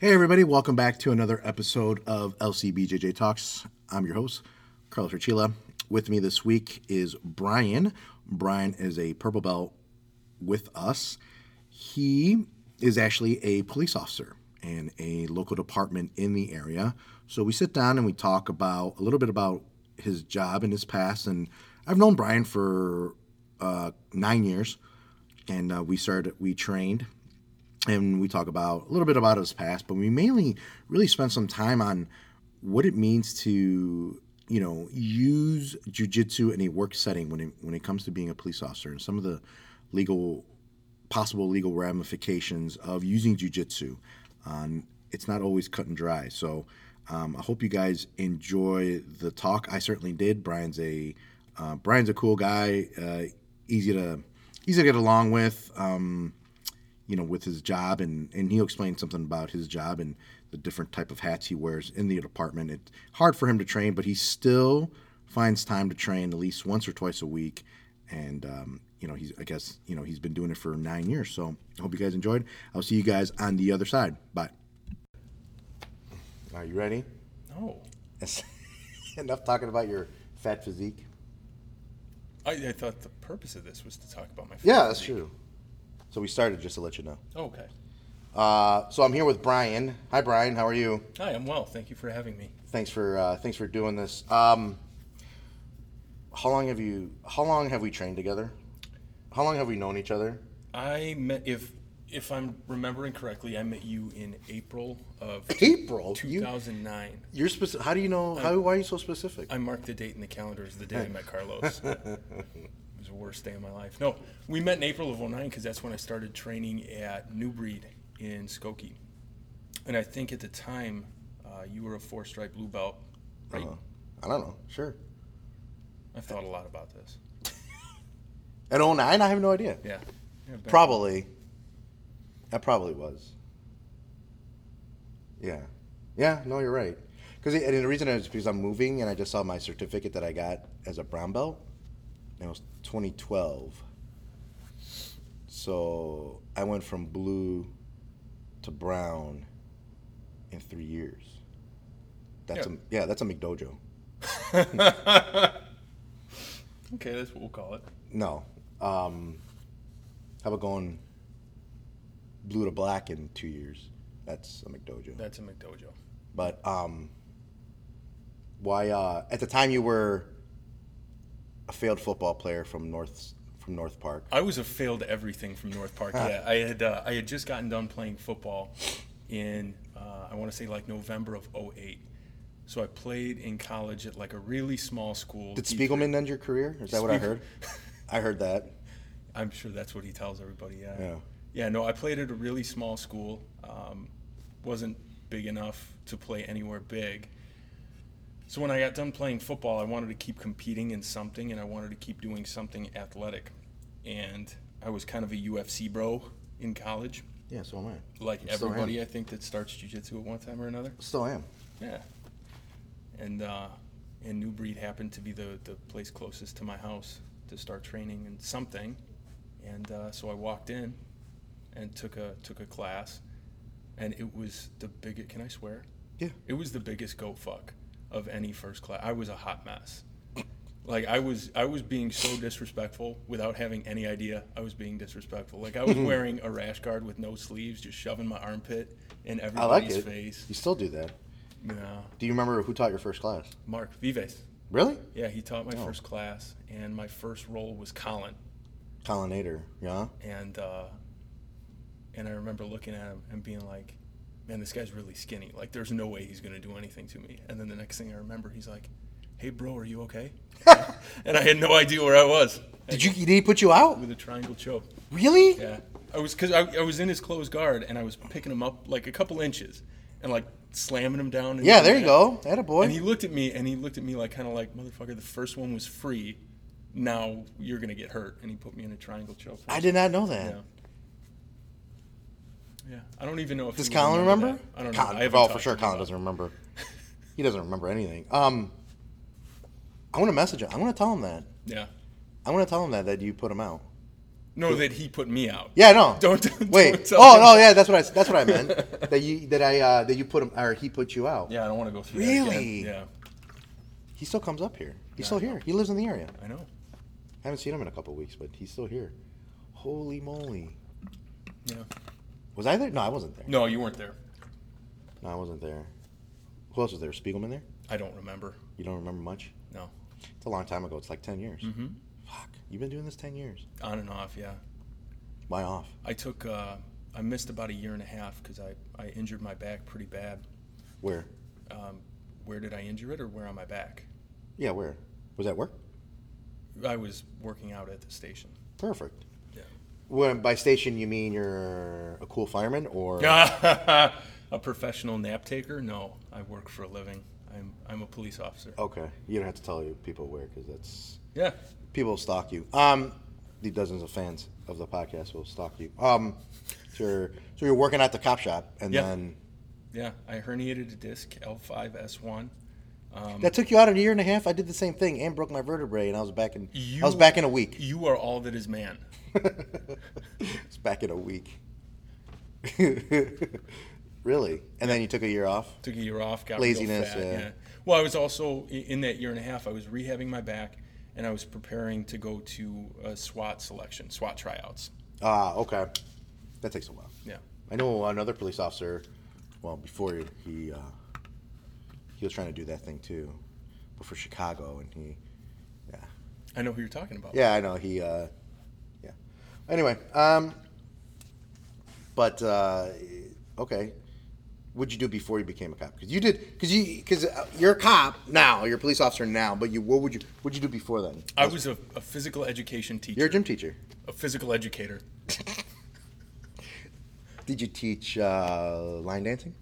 Hey, everybody, welcome back to another episode of LCBJJ Talks. I'm your host, Carlos Archila. With me this week is Brian. Brian is a purple belt with us. He is actually a police officer in a local department in the area. So we sit down and we talk about a little bit about his job and his past. And I've known Brian for uh, nine years, and uh, we started, we trained and we talk about a little bit about his past, but we mainly really spend some time on what it means to you know use jujitsu in a work setting when it when it comes to being a police officer and some of the legal possible legal ramifications of using jujitsu. Um, it's not always cut and dry. So um, I hope you guys enjoy the talk. I certainly did. Brian's a uh, Brian's a cool guy, uh, easy to easy to get along with. Um, you know, with his job, and and he'll explain something about his job and the different type of hats he wears in the department. It's hard for him to train, but he still finds time to train at least once or twice a week. And um, you know, he's I guess you know he's been doing it for nine years. So I hope you guys enjoyed. I'll see you guys on the other side. Bye. Are you ready? No. Enough talking about your fat physique. I, I thought the purpose of this was to talk about my Fat Yeah, that's true. So we started just to let you know. Oh, okay. Uh, so I'm here with Brian. Hi, Brian. How are you? Hi, I'm well. Thank you for having me. Thanks for uh, thanks for doing this. Um, how long have you? How long have we trained together? How long have we known each other? I met if if I'm remembering correctly, I met you in April of April. 2009. you're specific. How do you know? How? Why are you so specific? I marked the date in the calendar as the day I met Carlos. it was the worst day of my life. No, we met in April of 09 because that's when I started training at New Breed in Skokie. And I think at the time, uh, you were a four stripe blue belt, right? Uh, I don't know. Sure. I've thought a lot about this. At 09, I have no idea. Yeah. yeah Probably. That probably was. Yeah. Yeah. No, you're right. Because and the reason is because I'm moving and I just saw my certificate that I got as a brown belt. It was 2012. So I went from blue to brown in three years. That's Yeah. a yeah. That's a McDojo. Okay, that's what we'll call it. No. Um, how about going blue to black in two years? That's a McDojo. That's a McDojo. But um, why? Uh, at the time, you were a failed football player from North from North Park. I was a failed everything from North Park. Yeah, I had uh, I had just gotten done playing football in uh, I want to say like November of 08. So I played in college at like a really small school. Did D3. Spiegelman end your career? Is that what I heard? I heard that. I'm sure that's what he tells everybody. Yeah. Yeah. Yeah. No, I played at a really small school. Um, wasn't big enough to play anywhere big. So when I got done playing football, I wanted to keep competing in something, and I wanted to keep doing something athletic. And I was kind of a UFC bro in college, Yeah, so am I. like am. everybody I think that starts jujitsu at one time or another. Still am. Yeah. And uh, and New Breed happened to be the, the place closest to my house to start training in something, and uh, so I walked in, and took a took a class, and it was the biggest. Can I swear? Yeah. It was the biggest goat fuck of any first class. I was a hot mess. Like I was, I was being so disrespectful without having any idea I was being disrespectful. Like I was wearing a rash guard with no sleeves, just shoving my armpit in like everybody's it. face. You still do that. No, Do you remember who taught your first class? Mark Vives. Really? Yeah, he taught my Oh. first class, and my first role was Colin. Collinator. Yeah. And uh, and I remember looking at him and being like, "Man, this guy's really skinny. Like, there's no way he's gonna do anything to me." And then the next thing I remember, he's like, "Hey, bro, are you okay?" and I had no idea where I was. Did you? Did he put you out? With a triangle choke. Really? Yeah, I was because I, I was in his closed guard and I was picking him up like a couple inches and like slamming him down. Yeah. There you go. That a boy. And he looked at me and he looked at me like kind of like motherfucker. The first one was free. Now you're gonna get hurt. And he put me in a triangle choke. I did not know that. Yeah. Yeah. I don't even know if. Does Colin remember? I don't know. Colin, I haven't oh, for talked sure, to him Colin about doesn't remember. he doesn't remember anything. Um, I want to message him. I want to tell him that. it. Yeah. I want to tell him that that you put him out. No, that he put me out. Yeah, no. Don't- don't wait. tell oh him. no, yeah, that's what I that's what I meant. that you that I uh, that you put him or he put you out. Yeah, I don't want to go through that Really? again. He still comes up here. He's Yeah, still here. He lives in the area. I know. I haven't seen him in a couple weeks, but he's still here. Holy moly! Yeah. Was I there? No, I wasn't there. No, you weren't there. No, I wasn't there. Who else was there? Spiegelman there? I don't remember. You don't remember much? No. It's a long time ago. It's like ten years. Mm-hmm. Fuck. You've been doing this ten years. On and off, yeah. Why off? I took, uh, I missed about a year and a half because I, I injured my back pretty bad. Where? Um, where did I injure it or where on my back? Yeah, where? Was that work? I was working out at the station. Perfect. When by station you mean you're a cool fireman or a professional nap taker? No, I work for a living. I'm, I'm a police officer. okay? You don't have to tell you people where because that's Yeah. people will stalk you. Um, the dozens of fans of the podcast will stalk you. Um, so you're, so you're working at the cop shop and Yeah. then Yeah. I herniated a disc, L5S1. Um, that took you out a year and a half. I did the same thing and broke my vertebrae and I was back in You- I was back in a week. you are all that is man. it's back in a week. really? And then you took a year off? Took a year off, got Laziness, fat. yeah. Well, I was also in that year and a half. I was rehabbing my back, and I was preparing to go to a SWAT selection, SWAT tryouts. Ah, okay. That takes a while. Yeah. I know another police officer. Well, before he he, uh, he was trying to do that thing too, but for Chicago, and he, yeah, I know who you're talking about. yeah, I know he, uh, yeah. Anyway, um, but uh, okay, what'd you do before you became a cop? Because you did, because you, because you're a cop now, you're a police officer now, but you, what would you, what'd you do before then? I was a, a physical education teacher. You're a gym teacher. a physical educator. Did you teach uh, line dancing?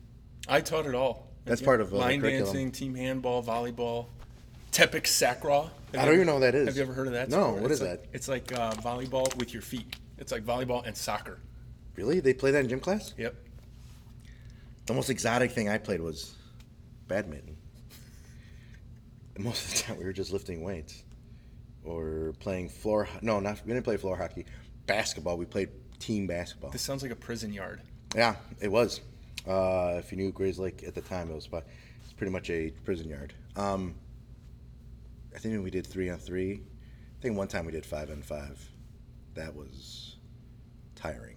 I taught it all. That's part of, uh, the line dancing, team handball, volleyball, Tepik Sakra. I don't even know what that is. Have you ever heard of that? No, sport? what It's is like- that? It's like uh, volleyball with your feet. It's like volleyball and soccer. Really? They play that in gym class? Yep. The most exotic thing I played was badminton. And most of the time, we were just lifting weights or playing floor. No, not we didn't play floor hockey. Basketball. We played team basketball. This sounds like a prison yard. Yeah, it was. Uh, if you knew Grayslake at the time, it was about, it's pretty much a prison yard. Um, I think we did three on three. I think one time we did five on five. That was tiring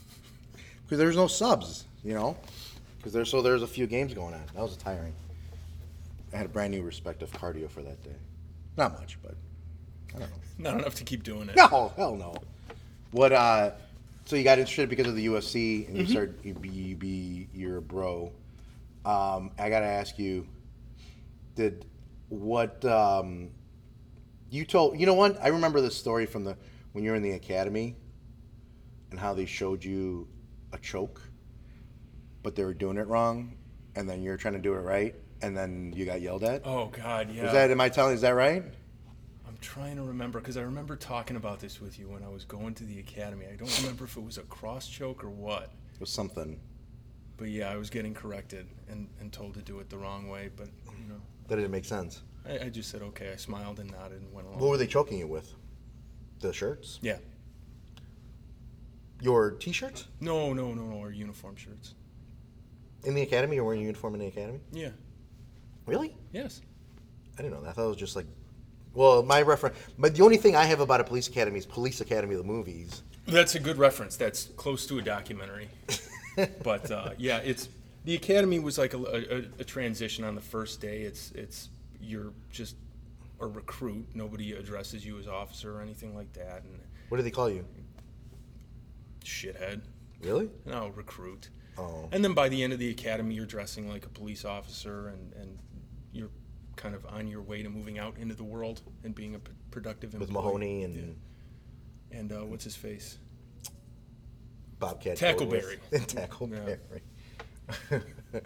because there's no subs, you know. Because there's so there's a few games going on. That was tiring. I had a brand new respect of cardio for that day. Not much, but I don't know. Not enough to keep doing it. No, hell no. What? uh So you got interested because of the UFC, and you Mm-hmm. started you be, you be you're a bro. Um, I gotta ask you, did what um, you told? You know what? I remember this story from the when you were in the academy, and how they showed you a choke, but they were doing it wrong, and then you're trying to do it right, and then you got yelled at. Oh God, yeah. Is that? Am I telling? Is that right? Trying to remember because I remember talking about this with you when I was going to the academy. I don't remember if it was a cross choke or what. It was something But yeah, I was getting corrected and, and told to do it the wrong way. But you know, that didn't make sense. I, I just said okay. I smiled and nodded and went along. What were they choking you with? The shirts? Yeah. Your t-shirts? No, no, no, no. Our uniform shirts. In the academy? You're wearing a uniform in the academy? Yeah. Really? Yes. I didn't know that. I thought it was just like, well, my reference. But the only thing I have about a police academy is Police Academy of the movies. That's a good reference. That's close to a documentary. but uh, yeah, it's the academy was like a, a, a transition on the first day. It's it's you're just a recruit. Nobody addresses you as officer or anything like that. And What do they call you? shithead, Really? no recruit. Oh. And then by the end of the academy, you're dressing like a police officer, and and kind of on your way to moving out into the world and being a p- productive With. Mahoney and Yeah. and uh, what's his face? Bobcat. Tackleberry. Tackleberry.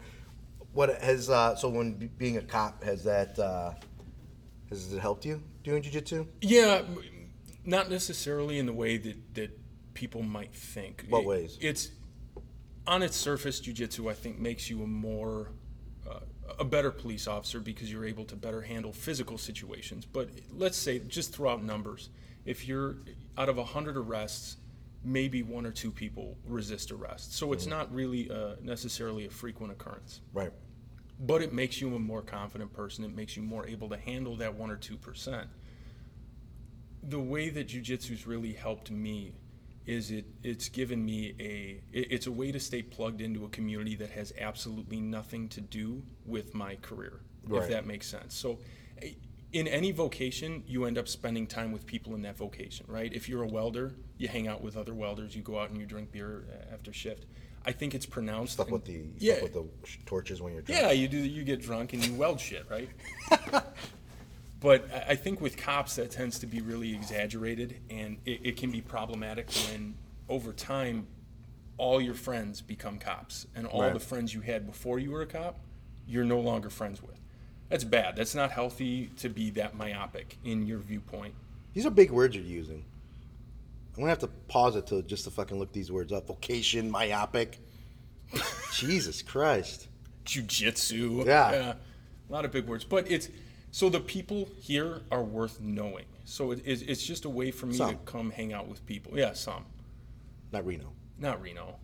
what has uh, so when be- being a cop has that uh, has it helped you doing jujitsu? Yeah, m- not necessarily in the way that, that people might think. What It- ways? It's on its surface, jujitsu I think makes you a more a better police officer because you're able to better handle physical situations. But let's say, just throw out numbers. If you're out of 100 arrests, maybe one or two people resist arrest. So it's not really uh, necessarily a frequent occurrence. Right. But it makes you a more confident person. It makes you more able to handle that one or two percent. The way that jujitsu's really helped me is it it's given me a it- it's a way to stay plugged into a community that has absolutely nothing to do with my career Right. if that makes sense so eh, in any vocation you end up spending time with people in that vocation right if you're a welder you hang out with other welders you go out and you drink beer uh, after shift i think it's pronounced Stuff with the yeah with the torches when you're drunk. yeah, you do. You get drunk and you weld shit, right? but I- I think with cops that tends to be really exaggerated, and it, it can be problematic when over time all your friends become cops, and all Right. the friends you had before you were a cop, you're no longer friends with. That's bad. That's not healthy to be that myopic in your viewpoint. These are big words you're using. I'm gonna have to pause it to just to fucking look these words up. Vocation, myopic. Jesus Christ. jujitsu. Yeah. a lot of big words, but it's so the people here are worth knowing. So it, it's, it's just a way for me to Some. come hang out with people. Yeah, some, Not Reno. not Reno.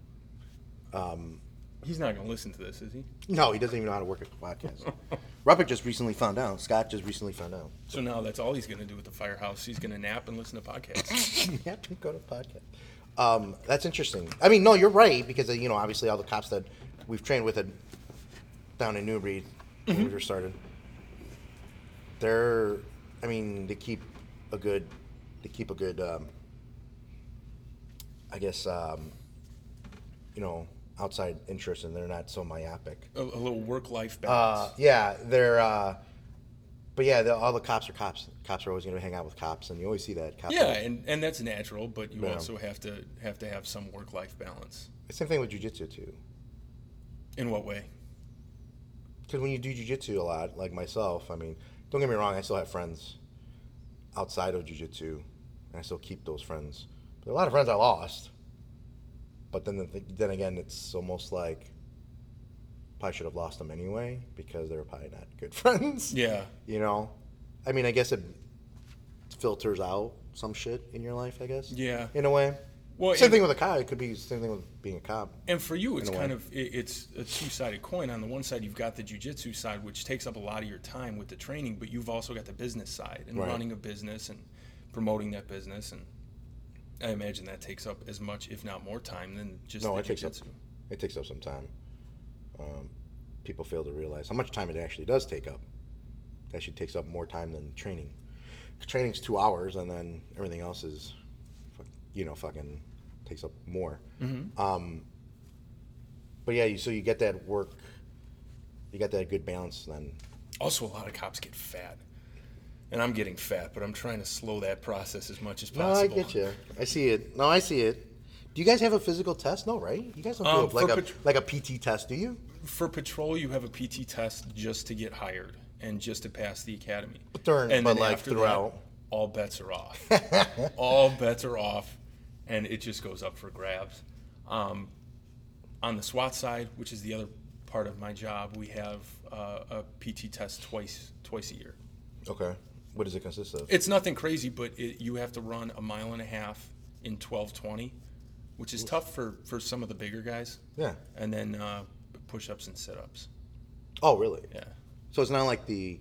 Um, he's not gonna listen to this, is he? No, he doesn't even know how to work a podcast. Ruppick just recently found out. Scott just recently found out. So now that's all he's gonna do with the firehouse. He's gonna nap and listen to podcasts. to go to podcast. Um, that's interesting. I mean, no, you're right because uh, you know, obviously, all the cops that we've trained with it down in New Breed when we were started, they're, I mean, they keep a good, they keep a good, um, I guess, um, you know, outside interest, and they're not so myopic. a, a little work-life Uh, balance. yeah, they're. Uh, but yeah, the, all the cops are cops. Cops are always going to hang out with cops, and you always see that. Cops yeah, are- and, and that's natural, but you Yeah. also have to have to have some work-life balance. The same thing with jujitsu too. In what way? Because when you do jujitsu a lot, like myself, I mean, don't get me wrong, I still have friends outside of jujitsu, and I still keep those friends. But a lot of friends I lost. But then, the, then again, it's almost like probably should have lost them anyway because they were probably not good friends. Yeah, You know, I mean, I guess it filters out some shit in your life. I guess. Yeah. In a way. Well, same and- thing with a cop. It could be the same thing with being a cop. And for you, it's way. kind of it, it's a two-sided coin. On the one side, you've got the jujitsu side, which takes up a lot of your time with the training, but you've also got the business side and Right. running a business and promoting that business. And I imagine that takes up as much, if not more, time than just No, the it takes up it takes up some time. Um, people fail to realize how much time it actually does take up. It actually takes up more time than training. Training's two hours, and then everything else is, you know, fucking takes up more. Um, but yeah, you, so you get that work, you got that good balance. Then Also, a lot of cops get fat, and I'm getting fat, but I'm trying to slow that process as much as no, possible. I get you. I see it. No, I see it. Do you guys have a physical test? No, right? You guys don't Um, do a, like a like a PT test, do you? For patrol, you have a PT test just to get hired and just to pass the academy. But during- and but, like, after that, throughout. all bets are off. all bets are off, and it just goes up for grabs. Um, on the SWAT side, which is the other part of my job, we have uh, a PT test twice twice a year. Okay. What does it consist of? It's nothing crazy, but it, you have to run a mile and a half in twelve twenty, which is tough for for some of the bigger guys. Yeah. And then uh, push-ups and sit-ups. Oh, really? Yeah. So it's not like the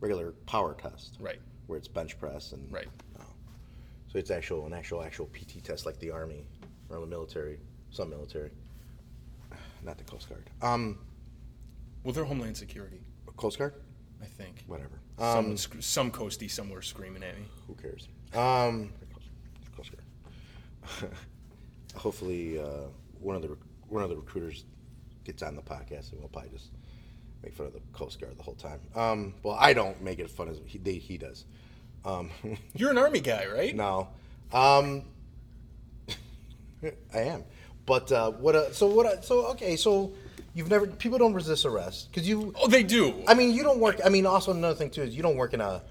regular power test, Right. where it's bench press and Right. So it's actual an actual actual PT test like the army or the military, some military, not the Coast Guard. Um, Well, they're Homeland Security, Coast Guard, I think. whatever. Someone Um, sc- some coastie somewhere screaming at me. who cares? Um, Coast Guard. Hopefully, uh, one of the rec- one of the recruiters gets on the podcast, and we'll probably just make fun of the Coast Guard the whole time. Um, well, I don't make it fun as he they, he does. Um, You're an army guy, right? No. Um, I am. But uh, what? Uh, so what? Uh, so okay. So you've never people don't resist arrest because you. Oh, they do. I mean, you don't work. I mean, also another thing too is you don't work in a.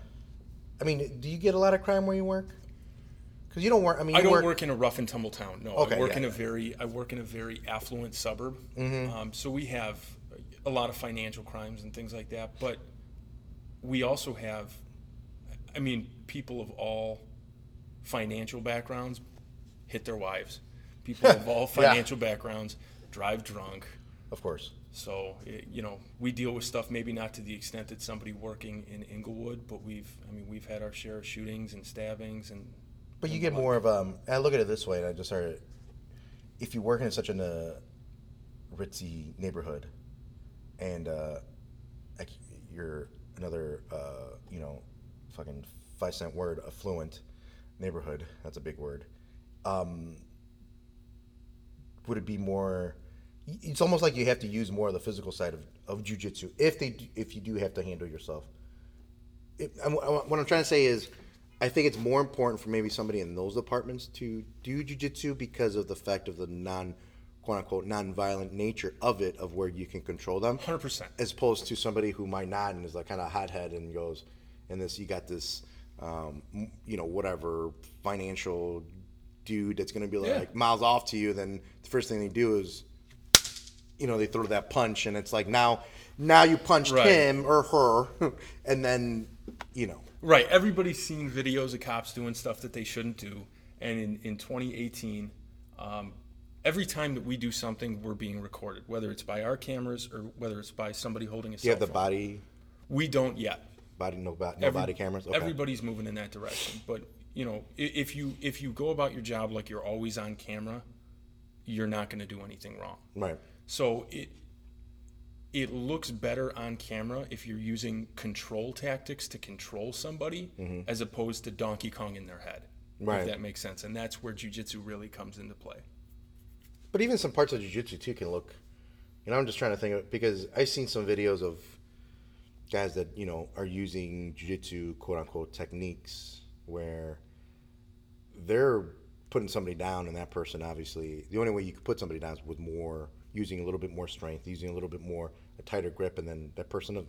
I mean, do you get a lot of crime where you work? Because you don't work. I mean, you I don't work, work, in a rough and tumble town. No, Okay, I work yeah, in a yeah. Mm-hmm. very I work in a very affluent suburb. Um, so we have a lot of financial crimes and things like that. But we also have, I mean, people of all financial backgrounds hit their wives. People of all Yeah. financial backgrounds drive drunk. Of course. So, it, you know, we deal with stuff maybe not to the extent that somebody working in Englewood, but we've, I mean, we've had our share of shootings and stabbings and. But you get more of um. I look at it this way, and I just started. If you work in such a uh, ritzy neighborhood, and uh, like you're another uh, you know, fucking five cent word, affluent neighborhood. That's a big word. Um, would it be more? It's almost like you have to use more of the physical side of, of jujitsu if they if you do have to handle yourself it, I- what I'm trying to say is, I think it's more important for maybe somebody in those departments to do jujitsu because of the fact of the non, quote unquote, non-violent nature of it, of where you can control them, 100%. as opposed to somebody who might not and is like kind of hothead and goes, and this you got this, um, you know, whatever financial dude that's going to be like Yeah. miles off to you. Then the first thing they do is you know they throw that punch and it's like now now you punched Right. him or her and then you know Right. Everybody's seen videos of cops doing stuff that they shouldn't do. And in, in 2018, um, every time that we do something, we're being recorded, whether it's by our cameras or whether it's by somebody holding a do cell you have the phone. body We don't yet. Body no, bo- no Every- body cameras okay. Everybody's moving in that direction. But, you know, if you if you go about your job like you're always on camera, you're not going to do anything wrong. right So it it looks better on camera if you're using control tactics to control somebody mm-hmm. as opposed to Donkey Kong in their head. Right. If that makes sense. And that's where jujitsu really comes into play. but even some parts of jiu-jitsu too can look you know i'm just trying to think of because i've seen some videos of guys that you know are using jiu-jitsu quote unquote techniques where they're putting somebody down and that person obviously the only way you could put somebody down is with more using a little bit more strength using a little bit more a tighter grip and then that person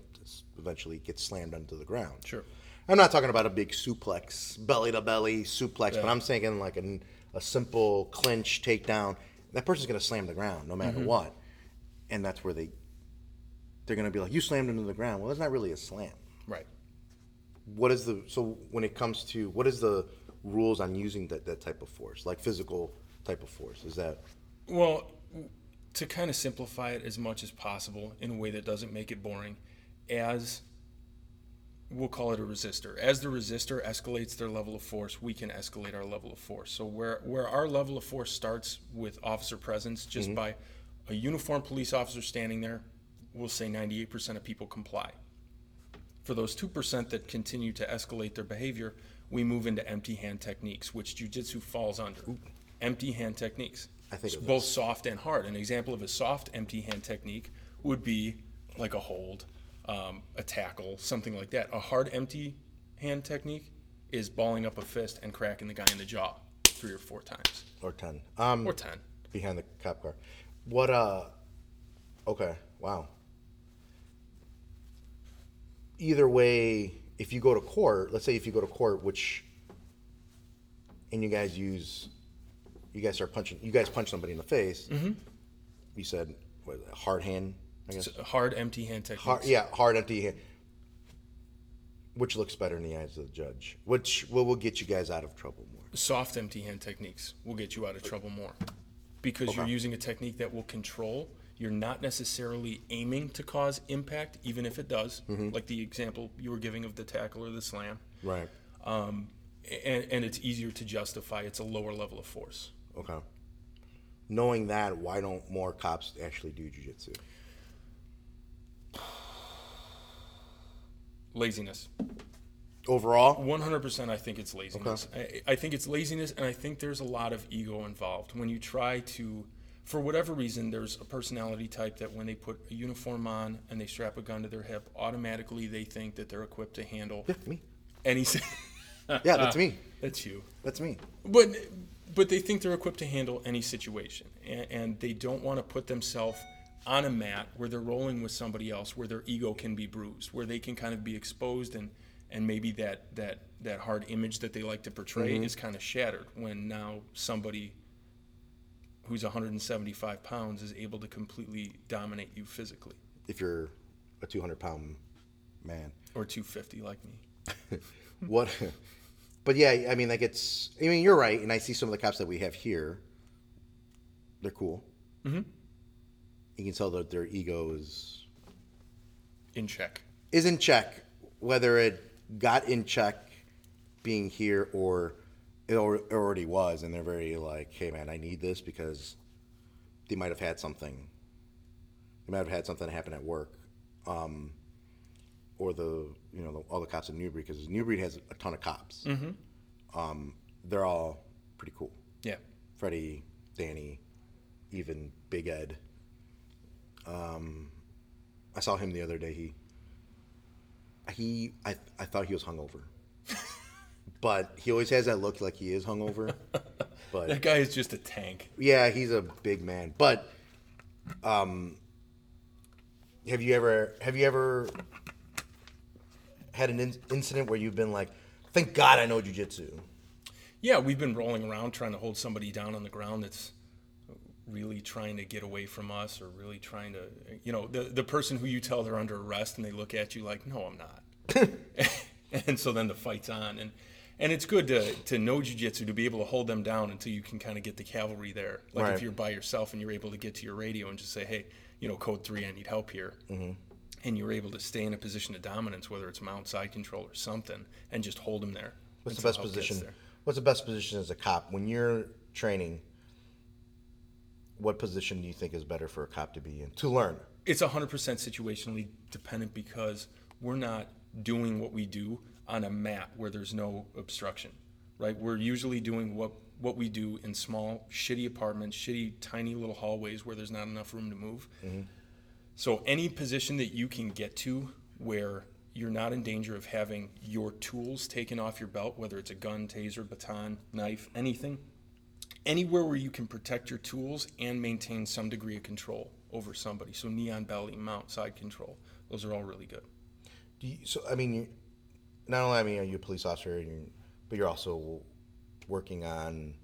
eventually gets slammed onto the ground. Sure. i'm not talking about a big suplex belly to belly suplex but i'm thinking like a, a simple clinch takedown that person's going to slam the ground no matter mm-hmm. what and that's where they they're going to be like you slammed into the ground well that's not really a slam Right. what is the so when it comes to what is the rules on using that, that type of force like physical type of force is that Well, to kind of simplify it as much as possible in a way that doesn't make it boring, as we'll call it a resistor. As the resistor escalates their level of force, we can escalate our level of force. So where where our level of force starts with officer presence, just mm-hmm. by a uniformed police officer standing there, we'll say 98% of people comply. For those 2% that continue to escalate their behavior, we move into empty hand techniques, which jujitsu falls under. Empty hand techniques. I think of both soft and hard. An example of a soft empty hand technique would be like a hold, um, a tackle, something like that. A hard empty hand technique is balling up a fist and cracking the guy in the jaw three or four times, or 10 um or ten. behind the cop car what uh okay wow either way if you go to court let's say if you go to court which and you guys use you guys start punching you guys punch somebody in the face mm-hmm. you said what, hard hand i guess It's hard empty hand technique. hard, yeah hard empty hand which looks better in the eyes of the judge which what will get you guys out of trouble more soft empty hand techniques will get you out of trouble more because you're using a technique that will control you're not necessarily aiming to cause impact even if it does. Like the example you were giving of the tackle or the slam. Right. Um, and, and it's easier to justify it's a lower level of force. Okay. Knowing that why don't more cops actually do jiu-jitsu? Laziness. Overall? 100% i think it's laziness. I, I think it's laziness and i think there's a lot of ego involved. When you try to for whatever reason there's a personality type that when they put a uniform on and they strap a gun to their hip automatically they think that they're equipped to handle yeah me. any si- yeah that's me. That's you. That's me. But but they think they're equipped to handle any situation and, and they don't want to put themselves on a mat where they're rolling with somebody else where their ego can be bruised where they can kind of be exposed and and maybe that that that hard image that they like to portray mm-hmm. is kind of shattered when now somebody who's 175 pounds is able to completely dominate you physically if you're a 200 pound man. Or 250 like me. What? But yeah, I mean, like it's. I mean, you're right, and I see some of the cops that we have here. They're cool. Mm-hmm. You can tell that their ego is In check. is in check, whether it got in check being here or it al- already was, and they're very like, "Hey, man, I need this because they might have had something. They might have had something happen at work, um, or the you know the, all the cops in New Breed because New Breed has a ton of cops. Um, they're all pretty cool. Yeah. Freddie, Danny, even Big Ed. Um, I saw him the other day. He, he, I, I thought he was hungover, but he always has that look like he is hungover. But That guy is just a tank. yeah, he's a big man. But, um, have you ever have you ever had an in- incident where you've been like, "Thank God I know jujitsu." Yeah, we've been rolling around trying to hold somebody down on the ground that's really trying to get away from us or really trying to, you know, the, the person who you tell they're under arrest and they look at you like, no, I'm not. and so then the fight's on. And, and it's good to, to know jujitsu, to be able to hold them down until you can kind of get the cavalry there. Like Right. if you're by yourself and you're able to get to your radio and just say, hey, you know, code three, I need help here. Mm-hmm. And you're able to stay in a position of dominance, whether it's mount side control or something, and just hold them there. What's the best position? there. What's the best position as a cop when you're training? What position do you think is better for a cop to be in to learn? it's 100% situationally dependent because we're not doing what we do on a map where there's no obstruction right we're usually doing what what we do in small shitty apartments shitty tiny little hallways where there's not enough room to move mm-hmm. so any position that you can get to where you're not in danger of having your tools taken off your belt whether it's a gun taser baton knife anything anywhere where you can protect your tools and maintain some degree of control over somebody. So knee on belly, mount, side control. Those are all really good. Do you, so I mean, not only I mean, are you a police officer, and you, but you're also working on.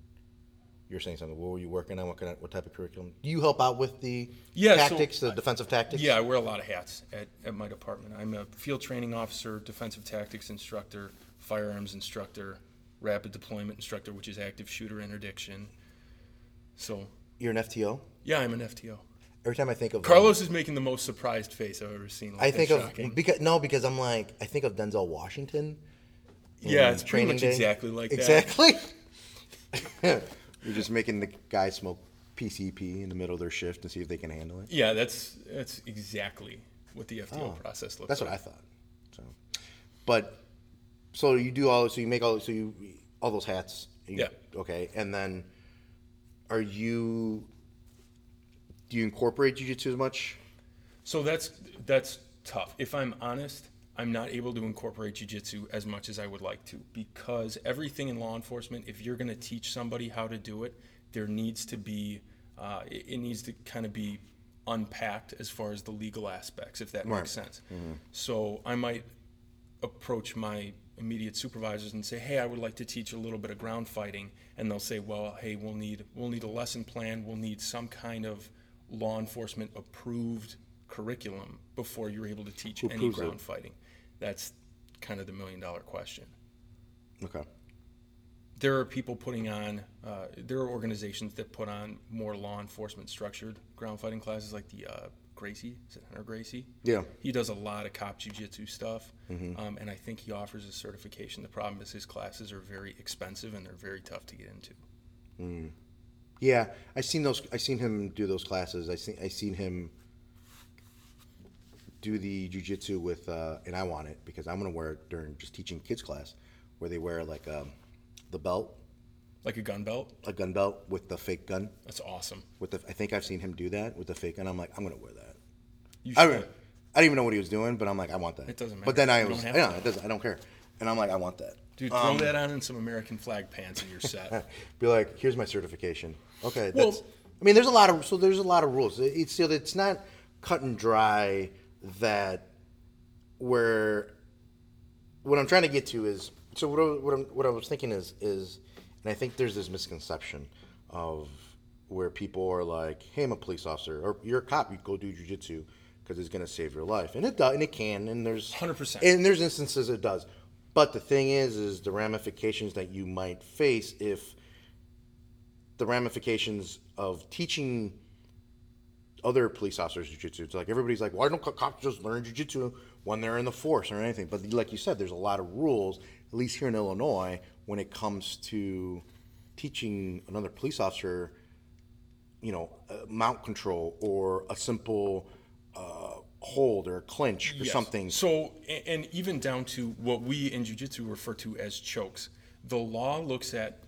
You're saying something. What were you working on? What kind of, what type of curriculum? Do you help out with the Yeah, so tactics, the defensive tactics? Yeah, I wear a lot of hats at, at my department. I'm a field training officer, defensive tactics instructor, firearms instructor, rapid deployment instructor, which is active shooter interdiction. So, You're an FTO. yeah, I'm an FTO. Every time I think of Carlos is making the most surprised face I've ever seen. Like, I think of shocking. because no, because I'm like I think of Denzel Washington. Yeah, it's pretty much Day. exactly like that. exactly. You're just making the guys smoke PCP in the middle of their shift and see if they can handle it. Yeah, that's that's exactly what the FTO Oh, process looks like. That's like. what I thought. So, but so you do all so you make all so you all those hats. You- Yeah. Okay, and then are you do you incorporate jujitsu as much? So that's that's tough. If I'm honest, I'm not able to incorporate jujitsu as much as I would like to because everything in law enforcement, if you're going to teach somebody how to do it, there needs to be uh, it, it needs to kind of be unpacked as far as the legal aspects, if that Right. makes sense. So I might approach my immediate supervisors and say, "Hey, I would like to teach a little bit of ground fighting," and they'll say, "Well, hey, we'll need we'll need a lesson plan. We'll need some kind of law enforcement approved curriculum before you're able to teach any approves it? ground fighting." That's kind of the million dollar question. Okay. There are people putting on, uh, there are organizations that put on more law enforcement structured ground fighting classes, like the uh, Gracie, is it Hunter Gracie? Yeah. He does a lot of cop jujitsu stuff, Mm-hmm. um, and I think he offers a certification. The problem is his classes are very expensive and they're very tough to get into. Yeah, I seen those. I seen him do those classes. I seen I seen him do the jujitsu with, uh, and I want it because I'm gonna wear it during just teaching kids class, where they wear like um, the belt, Like a gun belt, a gun belt with the fake gun. that's awesome. With the, I think I've seen him do that with the fake gun. I'm like, I'm gonna wear that. You I should. don't, I didn't even know what he was doing, but I'm like, I want that. It doesn't matter. But then. I You was, don't yeah, to. it doesn't. I don't care. And I'm like, I want that. Dude, throw that on in some American flag pants and you're set. Be like, here's my certification. Okay, Well- that's. I mean, there's a lot of so there's a lot of rules. It- It's still it's not cut and dry that where what I'm trying to get to is so what I, what, I'm, what I was thinking is is and I think there's this misconception of where people are like, hey, I'm a police officer or you're a cop, you go do jujitsu because it's going to save your life, and it does, and it can, and there's 100%. and there's instances it does. But the thing is, is the ramifications that you might face if the ramifications of teaching other police officers jujitsu. It's like everybody's like, why don't cops just learn jujitsu when they're in the force or anything? But like you said, there's a lot of rules, at least here in Illinois, when it comes to teaching another police officer, you know, uh, mount control or a simple uh, hold or a clinch or Yes. something. So, and even down to what we in jujitsu refer to as chokes. The law looks at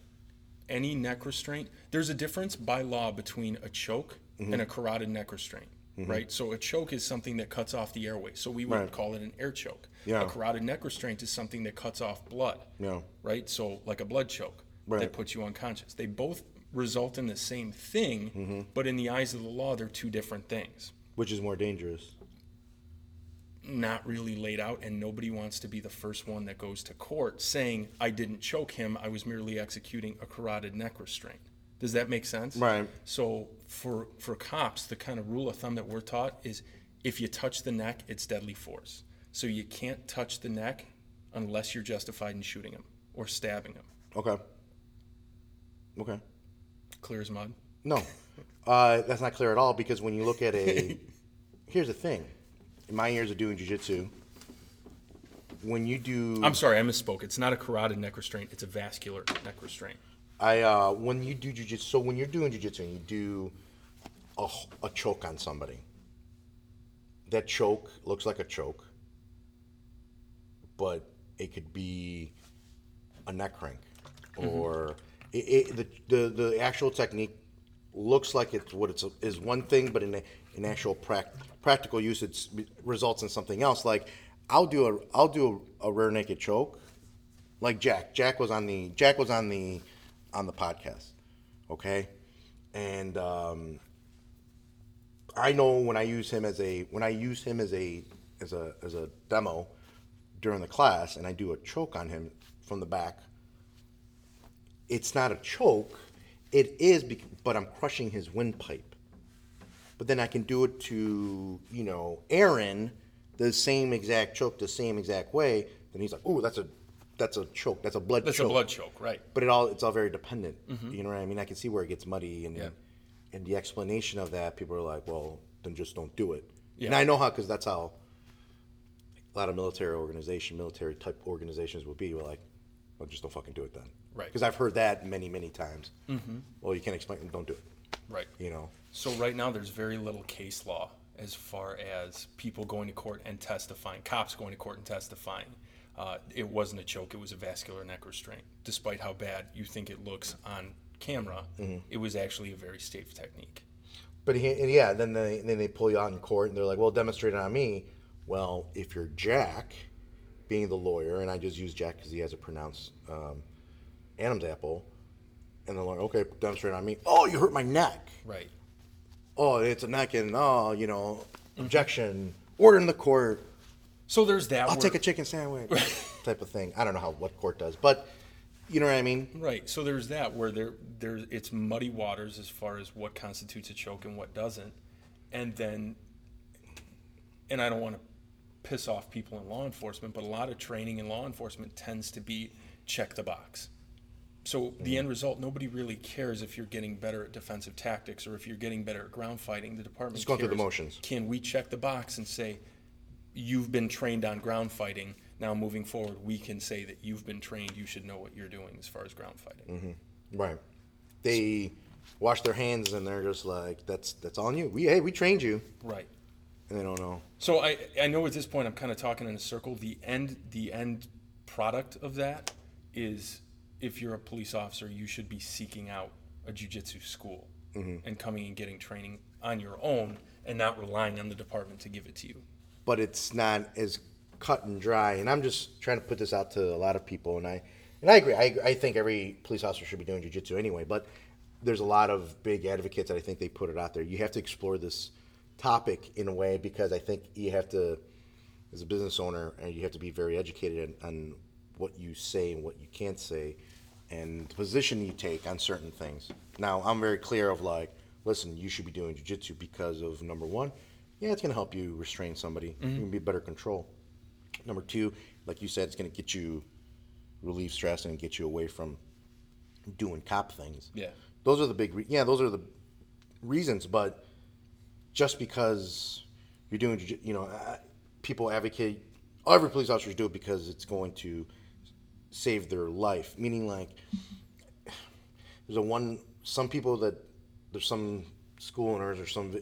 any neck restraint. There's a difference by law between a choke Mm-hmm. and a carotid neck restraint, right? So, a choke is something that cuts off the airway. So, we would Right. call it an air choke. Yeah. A carotid neck restraint is something that cuts off blood, Yeah. right? So, like a blood choke Right. that puts you unconscious. They both result in the same thing, Mm-hmm. but in the eyes of the law, they're two different things Which is more dangerous? Not really laid out, and nobody wants to be the first one that goes to court saying, I didn't choke him, I was merely executing a carotid neck restraint. Does that make sense? Right. So for for cops, the kind of rule of thumb that we're taught is if you touch the neck, it's deadly force. So you can't touch the neck unless you're justified in shooting him or stabbing him. Okay. Okay. Clear as mud. No, uh, that's not clear at all because when you look at a, here's the thing, in my years of doing jujitsu, when you do, I'm sorry, I misspoke. It's not a carotid neck restraint, it's a vascular neck restraint. I uh, when you do jujitsu, so when you're doing jujitsu and you do a choke on somebody, that choke looks like a choke, but it could be a neck crank, or it, it, the, the the actual technique looks like it's what it's is one thing, but in a, in actual prac- practical it results in something else. Like I'll do a I'll do a, a rear naked choke, like Jack. Jack was on the Jack was on the on the podcast, okay, and um, I know when I use him as a when I use him as a as a as a demo during the class, and I do a choke on him from the back. It's not a choke, it is, but I'm crushing his windpipe. But then I can do it to you know Aaron, the same exact choke, the same exact way. Then he's like, "Oh, that's a that's a choke. That's a blood choke. That's choke." a blood choke, right? but it all it's all very dependent. You know what I mean? I can see where it gets muddy, and Yeah. and the explanation of that, people are like, well, then just don't do it. And Yeah. I know how because that's how a lot of military organization, military type organizations will be. We're like, well, just don't fucking do it then. Right. Because I've heard that many, many times. Mm-hmm. Well, you can't explain it. Don't do it. Right. You know. So right now, there's very little case law as far as people going to court and testifying, cops going to court and testifying. Uh, it wasn't a choke; it was a vascular neck restraint. Despite how bad you think it looks on camera, it was actually a very safe technique. But he, and yeah, then they then they pull you out in court, and they're like, "Well, demonstrate it on me." Well, if you're Jack, being the lawyer, and I just use Jack because he has a pronounced um, Adam's apple, and the lawyer, okay, demonstrate it on me. Oh, you hurt my neck. Right. Oh, it's a neck, and oh, you know, objection, order in the court. So there's that. I'll take a chicken sandwich, type of thing. I don't know how what court does, but you know what I mean. Right. So there's that where there there it's muddy waters as far as what constitutes a choke and what doesn't. And then and I don't want to piss off people in law enforcement, but a lot of training in law enforcement tends to be check the box. So the mm-hmm. end result, nobody really cares if you're getting better at defensive tactics or if you're getting better at ground fighting. The department Just going through the cares, motions. Can we check the box and say, you've been trained on ground fighting. Now moving forward, we can say that you've been trained. You should know what you're doing as far as ground fighting. Mm-hmm. Right. They wash their hands, and they're just like, "That's that's on you. We hey, we trained you," Right. and they don't know. So I, I know at this point I'm kind of talking in a circle. The end the end product of that is if you're a police officer, you should be seeking out a jujitsu school mm-hmm. and coming and getting training on your own and not relying on the department to give it to you. but it's not as cut and dry. And I'm just trying to put this out to a lot of people, and I and I agree. I, I think every police officer should be doing jujitsu anyway. But there's a lot of big advocates that I think they put it out there. You have to explore this topic in a way because I think you have to, as a business owner, and you have to be very educated on, on what you say and what you can't say, and the position you take on certain things. Now, I'm very clear of like, listen, you should be doing jujitsu because of number one, yeah, it's going to help you restrain somebody. You mm-hmm. can be better control. Number two, like you said, it's going to get you relieve stress and get you away from doing cop things. Yeah. Those are the big, re- yeah, those are the reasons. But just because you're doing, you know, people advocate, every police officers do it because it's going to save their life. Meaning, like, there's a one, some people that, there's some school owners or some,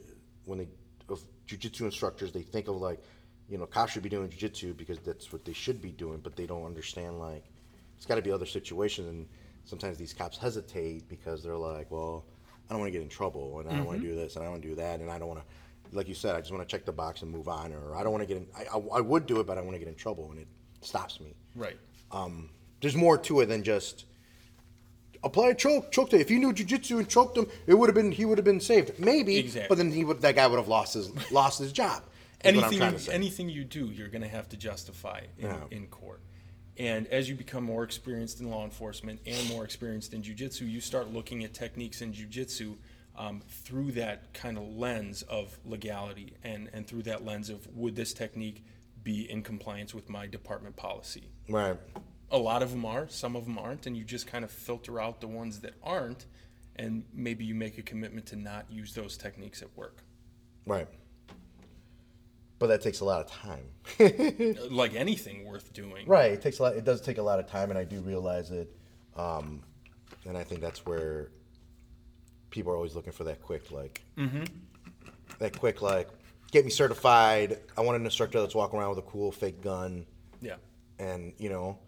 when they, of jujitsu instructors, they think of like, you know, cops should be doing jujitsu because that's what they should be doing, but they don't understand, like, it's got to be other situations. And sometimes these cops hesitate because they're like, well, I don't want to get in trouble, and I don't want to mm-hmm. do this, and I don't want to do that, and I don't want to, like you said, I just want to check the box and move on, or I don't want to get in. I, I, I would do it, but I want to get in trouble, and it stops me. Right. Um, There's more to it than just apply a choke, choked it. If you knew jujitsu and choked him, it would have been he would have been saved, maybe. Exactly. But then he would that guy would have lost his lost his job. is what I'm anything you, anything you do, you're going to have to justify in, Yeah. in court. And as you become more experienced in law enforcement and more experienced in jujitsu, you start looking at techniques in jujitsu um, through that kind of lens of legality and, and through that lens of would this technique be in compliance with my department policy? Right. A lot of them are, some of them aren't, and you just kind of filter out the ones that aren't, and maybe you make a commitment to not use those techniques at work. Right. But that takes a lot of time. Like anything worth doing. Right. It takes a lot. It does take a lot of time, and I do realize it. Um, and I think that's where people are always looking for that quick, like, mm-hmm. that quick, like, get me certified. I want an instructor that's walking around with a cool fake gun, Yeah. and you know,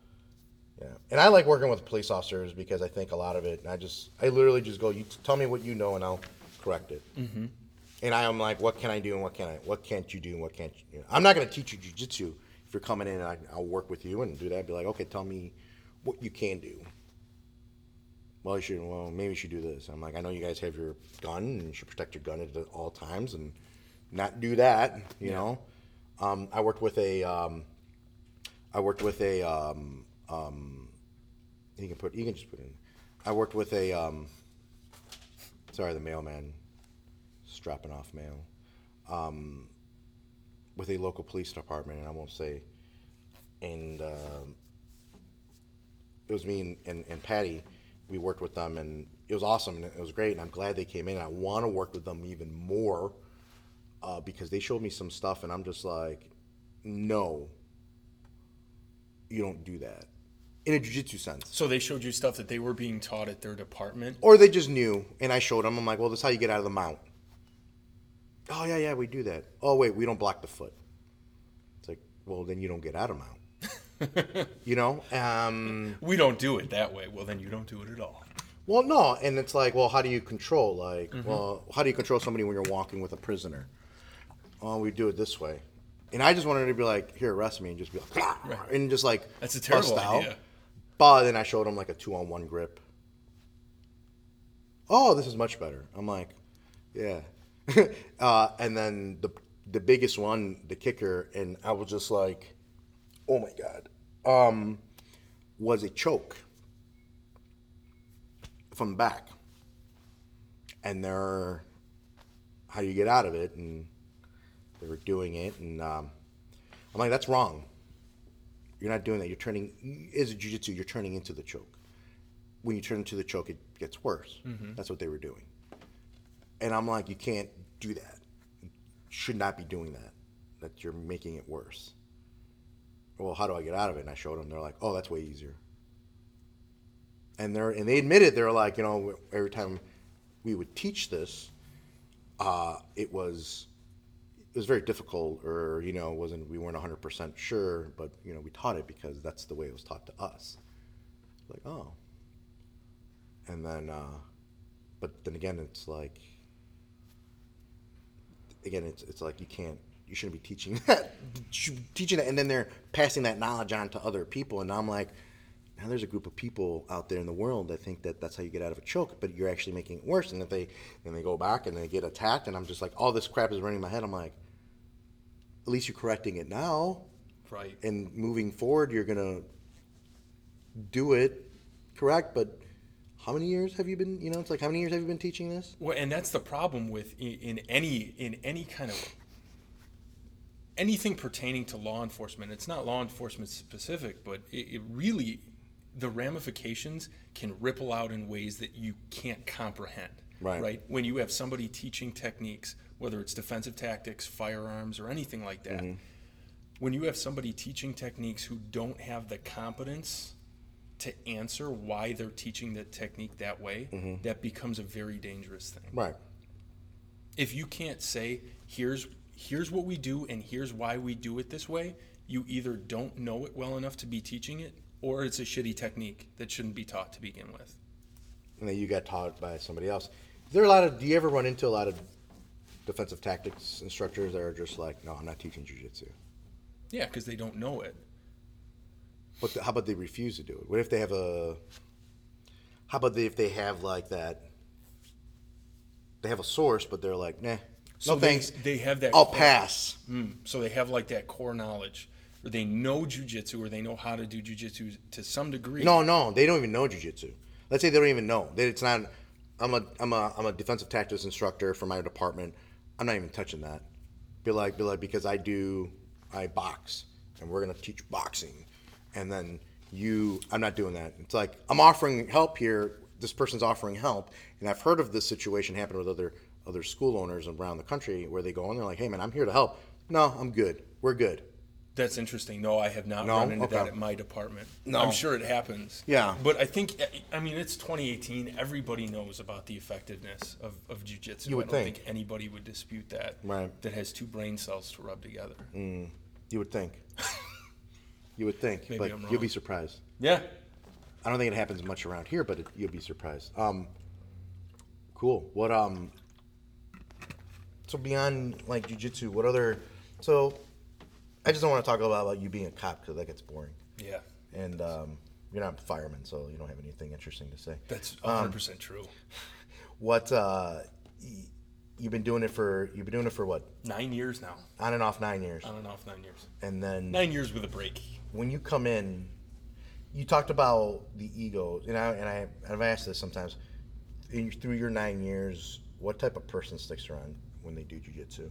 yeah. And I like working with police officers because I think a lot of it. And I just, I literally just go, you tell me what you know, and I'll correct it. Mm-hmm. And I am like, what can I do and what can I, what can't you do and what can't you? do? I'm not going to teach you jujitsu if you're coming in. and I, I'll work with you and do that. Be like, okay, tell me what you can do. Well, you should. Well, maybe you should do this. I'm like, I know you guys have your gun and you should protect your gun at all times and not do that. You know, um, I worked with a. Um, I worked with a. Um, um, you can put. You can just put in. I worked with a. Um, sorry, the mailman, strapping off mail. Um, with a local police department, and I won't say. And um, it was me and, and, and Patty. We worked with them, and it was awesome, and it was great. And I'm glad they came in. I want to work with them even more uh, because they showed me some stuff, and I'm just like, no, you don't do that in a jiu-jitsu sense. So they showed you stuff that they were being taught at their department. Or they just knew, and I showed them. I'm like, well, this is how you get out of the mount. Oh yeah, yeah, we do that. Oh wait, we don't block the foot. It's like, well, then you don't get out of mount. you know? Um, We don't do it that way. Well, then you don't do it at all. well, no, and it's like, well, how do you control? Like, well, how do you control somebody when you're walking with a prisoner? Oh, we do it this way. And I just wanted to be like, here, arrest me, and just be like, and just like That's a terrible out. But then I showed him like a two on one grip. Oh, this is much better. I'm like, yeah. uh, and then the the biggest one, the kicker, and I was just like, oh my god, um, was a choke from the back. And they're, how do you get out of it? And they were doing it, and um, I'm like, that's wrong. You're not doing that. You're turning, as a jujitsu, you're turning into the choke. When you turn into the choke, it gets worse. That's what they were doing. And I'm like, you can't do that. You should not be doing that. That you're making it worse. Well, how do I get out of it? And I showed them. They're like, oh, that's way easier. And they're and they admitted they're like, you know, every time we would teach this, uh, it was it was very difficult or you know wasn't we weren't 100% sure but you know we taught it because that's the way it was taught to us like oh and then uh but then again it's like again it's it's like you can't you shouldn't be teaching that teaching that and then they're passing that knowledge on to other people and i'm like now there's a group of people out there in the world that think that that's how you get out of a choke, but you're actually making it worse. And if they then they go back and they get attacked, and I'm just like, all this crap is running in my head. I'm like, at least you're correcting it now, Right. and moving forward, you're gonna do it correct. But how many years have you been? You know, it's like how many years have you been teaching this? Well, and that's the problem with in, in any in any kind of anything pertaining to law enforcement. It's not law enforcement specific, but it, it really the ramifications can ripple out in ways that you can't comprehend. Right. Right. When you have somebody teaching techniques, whether it's defensive tactics, firearms, or anything like that, mm-hmm. when you have somebody teaching techniques who don't have the competence to answer why they're teaching the technique that way, mm-hmm. that becomes a very dangerous thing. Right. If you can't say, here's here's what we do and here's why we do it this way, you either don't know it well enough to be teaching it, or it's a shitty technique that shouldn't be taught to begin with. And then you got taught by somebody else. Is there a lot of? Do you ever run into a lot of defensive tactics instructors that are just like, no, I'm not teaching jujitsu. Yeah, because they don't know it. But the, how about they refuse to do it? What if they have a? How about they, if they have like that? They have a source, but they're like, nah, So no they- thanks. they have that I'll core- pass. Mm, so they have like that core knowledge, or they know jujitsu, or they know how to do jujitsu to some degree. No, no, they don't even know jujitsu. Let's say they don't even know. They, it's not. I'm a I'm a I'm a defensive tactics instructor for my department. I'm not even touching that. Be like be like because I do I box and we're gonna teach boxing, and then you I'm not doing that. It's like I'm offering help here. This person's offering help, and I've heard of this situation happen with other other school owners around the country where they go and they're like, "Hey man, I'm here to help." No, I'm good. We're good. That's interesting. No, I have not No? run into that Okay. at my department. No. I'm sure it happens. Yeah. But I think, I mean, it's 2018. Everybody knows about the effectiveness of, of jujitsu. You would I don't think. think. anybody would dispute that. Right. That has two brain cells to rub together. You would think. you would think, Maybe but I'm wrong. you'll be surprised. Yeah. I don't think it happens much around here, but it, you'll be surprised. Um, cool. What um? So beyond like jujitsu, what other? So, I just don't want to talk a about, about you being a cop because that gets boring. Yeah. And um, you're not a fireman, so you don't have anything interesting to say. That's Um, 100% true. What uh, y- you've been doing it for? You've been doing it for what? Nine years now. On and off nine years, On and off nine years. and then Nine years with a break. when you come in, you talked about the ego, and I and I I've asked this sometimes. In, through your nine years, what type of person sticks around when they do jujitsu?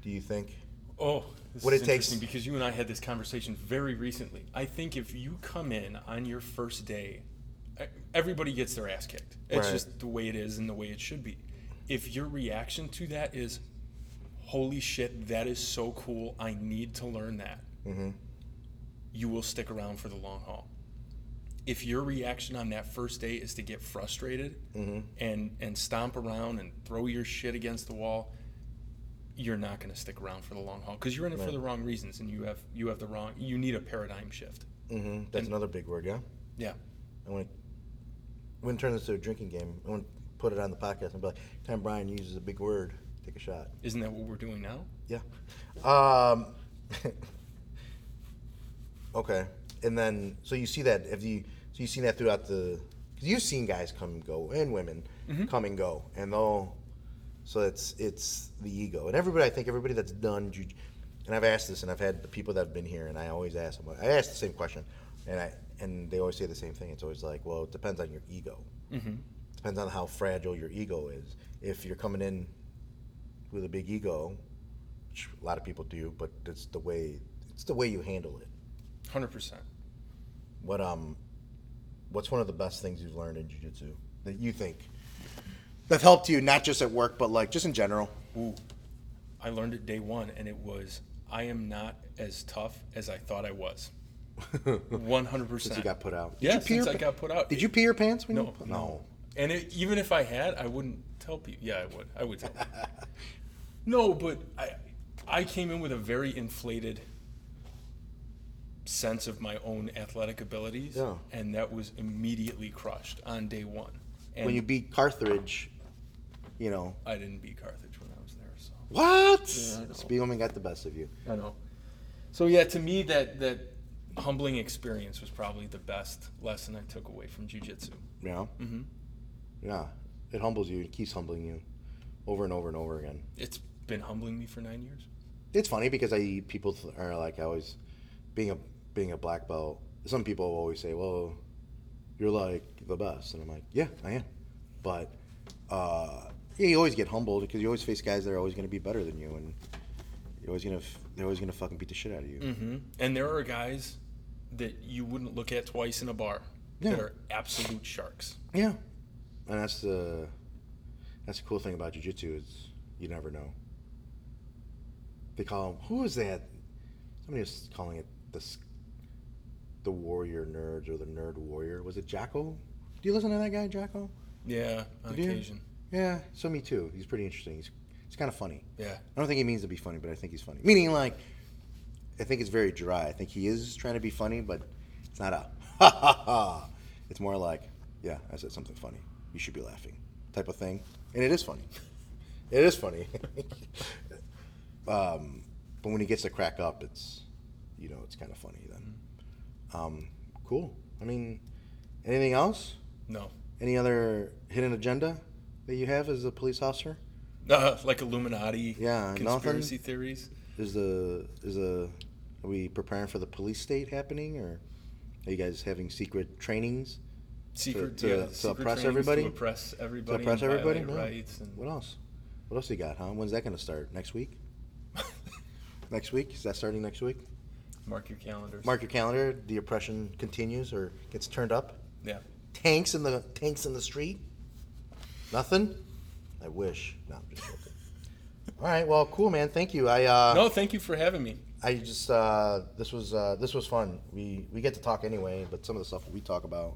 Do you think? Oh, this What is it takes- interesting because you and I had this conversation very recently. I think if you come in on your first day, everybody gets their ass kicked. It's Right. just the way it is and the way it should be. If your reaction to that is, "Holy shit, that is so cool! I need to learn that," Mm-hmm. you will stick around for the long haul. If your reaction on that first day is to get frustrated Mm-hmm. and and stomp around and throw your shit against the wall, you're not going to stick around for the long haul because you're in it for the wrong reasons and you have you have the wrong you need a paradigm shift. Mm-hmm. That's another big word, yeah. Yeah. I want to. When turn this to a drinking game, I want to put it on the podcast and be like, "Time Brian uses a big word, take a shot." Isn't that what we're doing now? Yeah. Um, okay. And then, so you see that, if you, so you've seen that throughout the, because you've seen guys come and go, and women come and go, and they'll, so it's, it's the ego. And everybody, I think everybody that's done, jiu- and I've asked this, and I've had the people that have been here, and I always ask them, I ask the same question, and I, and they always say the same thing. It's always like, well, it depends on your ego. Depends on how fragile your ego is. If you're coming in with a big ego, which a lot of people do, but it's the way it's the way you handle it. Hundred percent. What um, what's one of the best things you've learned in jujitsu that you think that helped you not just at work but like just in general? Ooh, I learned it day one, and it was I am not as tough as I thought I was. One hundred Since percent. you got put out. Yeah, you pee since your I pa- got put out. Did you pee your pants when No, you? no. And it, even if I had, I wouldn't tell people. Yeah, I would. I would tell. people. no, but I, I came in with a very inflated sense of my own athletic abilities, Yeah. and that was immediately crushed on day one. And When you beat Carthage, you know I didn't beat Carthage when I was there, so what? Yeah, I know. Spielman got the best of you. I know. So yeah, to me, that that humbling experience was probably the best lesson I took away from jujitsu. Know? Mhm. Yeah, it humbles you. It keeps humbling you over and over and over again. It's been humbling me for nine years. It's funny because I people are like I always being a being a black belt. Some people always say, "Well, you're like the best," and I'm like, "Yeah, I am," but uh, yeah, you always get humbled because you always face guys that are always going to be better than you, and You're always gonna they're always gonna fucking beat the shit out of you. hmm And there are guys that you wouldn't look at twice in a bar Yeah. that are absolute sharks. Yeah, and that's the that's the cool thing about jujitsu is you never know. They call who who is that? Somebody was calling it the the warrior nerds or the nerd warrior. Was it Jocko? Do you listen to that guy, Jocko? Yeah, on You do? occasion. Yeah, so me too. He's pretty interesting. He's he's kind of funny. Yeah. I don't think he means to be funny, but I think he's funny. Meaning, like, I think it's very dry. I think he is trying to be funny, but it's not a ha ha ha. It's more like, yeah, I said something funny. You should be laughing, type of thing. And it is funny. It is funny. um, but when he gets to crack up, it's, you know, it's kind of funny then. Um, cool. I mean, anything else? No. Any other hidden agenda that you have as a police officer? Uh, like Illuminati Yeah, conspiracy theories. Is the is the are we preparing for the police state happening, or are you guys having secret trainings Secret, to- yeah, to secret oppress everybody? To oppress everybody. to oppress everybody? No. Rights and What else? What else you got, huh? When's that going to start? Next week? next week? Is that starting next week? mark your calendars. Mark your calendar. The oppression continues or gets turned up. Yeah. Tanks in the tanks in the street. Nothing. I wish. No, I'm just joking. All right. Well, cool, man. Thank you. I uh, No, thank you for having me. I just uh, this was uh, this was fun. We we get to talk anyway, but some of the stuff we talk about,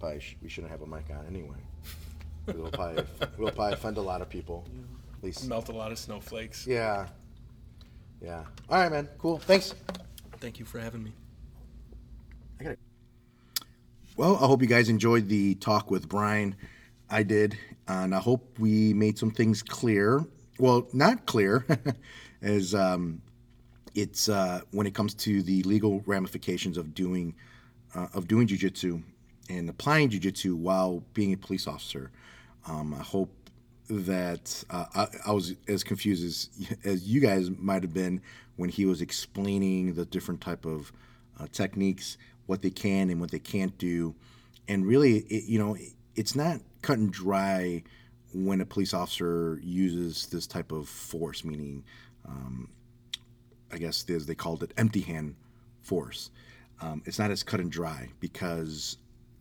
probably sh- we shouldn't have a mic on anyway. We'll probably we'll probably offend a lot of people. At least, Melt a lot of snowflakes. yeah, yeah. All right, man. Cool. Thanks. Thank you for having me. I got Well, I hope you guys enjoyed the talk with Brian. I did, and I hope we made some things clear. Well, not clear, as um, it's uh, when it comes to the legal ramifications of doing uh, of doing jujitsu and applying jujitsu while being a police officer. Um, I hope that uh, I, I was as confused as as you guys might have been when he was explaining the different type of uh, techniques, what they can and what they can't do, and really, it, you know, it's not cut and dry when a police officer uses this type of force, meaning um, I guess as they called it, empty hand force. Um, it's not as cut and dry because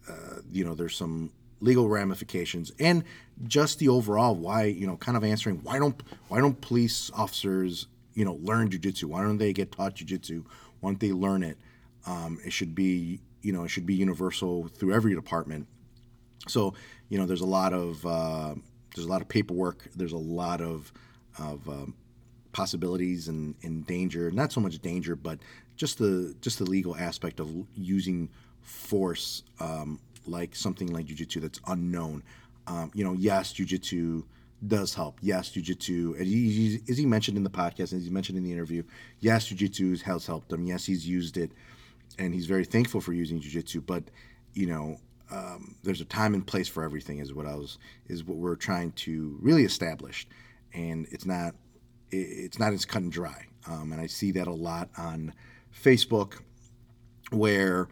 uh, you know there's some legal ramifications and just the overall why you know kind of answering why don't why don't police officers you know learn jujitsu? Why don't they get taught jujitsu? Why don't they learn it? Um, it should be you know it should be universal through every department. So you know there's a lot of uh, there's a lot of paperwork. There's a lot of of um, possibilities and, and danger. Not so much danger, but just the just the legal aspect of using force, um, like something like jujitsu that's unknown. Um, you know, yes, jujitsu does help. Yes, jujitsu, he, he- as he mentioned in the podcast, and as he mentioned in the interview, yes, jujitsu has helped him. Yes, he's used it, and he's very thankful for using jujitsu. But you know, um, there's a time and place for everything. Is what I was is what we're trying to really establish, and it's not it- it's not as cut and dry. Um, and I see that a lot on Facebook, where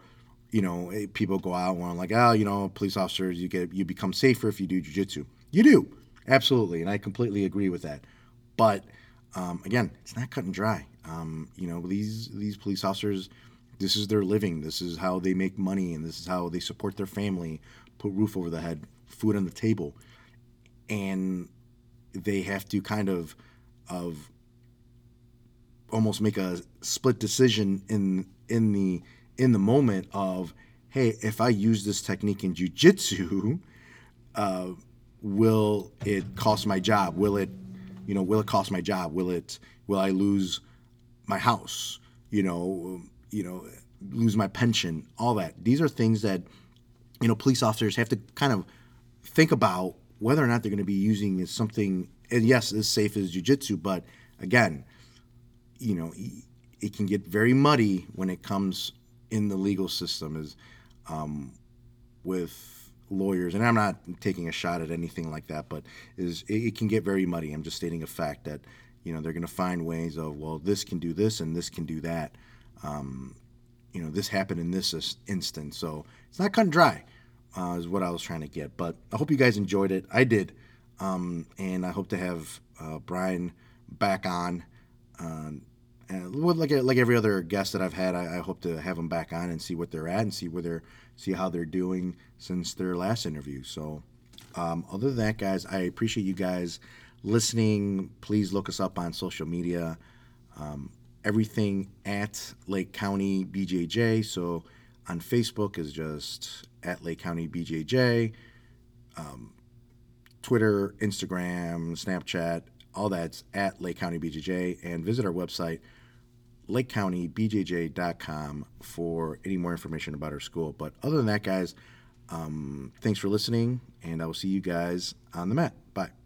you know eh, people go out and are like, oh, you know, police officers, you get you become safer if you do jujitsu. You do absolutely, and I completely agree with that. But um, again, it's not cut and dry. Um, you know, these these police officers, this is their living. This is how they make money, and this is how they support their family, put roof over the head, food on the table, and they have to kind of of almost make a split decision in in the in the moment of hey if i use this technique in jiu-jitsu uh, will it cost my job? Will it you know will it cost my job? Will it will i lose my house? You know you know lose my pension all that. These are things that you know police officers have to kind of think about whether or not they're going to be using something and yes as safe as jiu-jitsu but again you know it can get very muddy when it comes in the legal system is um, with lawyers and i'm not taking a shot at anything like that but is it, it can get very muddy. I'm just stating a fact that you know they're going to find ways of well this can do this and this can do that um, you know this happened in this instance so it's not cut and dry uh, is what i was trying to get but i hope you guys enjoyed it i did um, and i hope to have uh, brian back on and like like every other guest that I've had, I, I hope to have them back on and see what they're at and see where they're see how they're doing since their last interview. So, um, other than that, guys, I appreciate you guys listening. Please look us up on social media. Um, everything at Lake County BJJ. So on Facebook is just at Lake County BJJ. Um, Twitter, Instagram, Snapchat, all that's at Lake County BJJ. And visit our website, lakecountybjj.com, for any more information about our school. But other than that, guys, um, thanks for listening, and I will see you guys on the mat. Bye.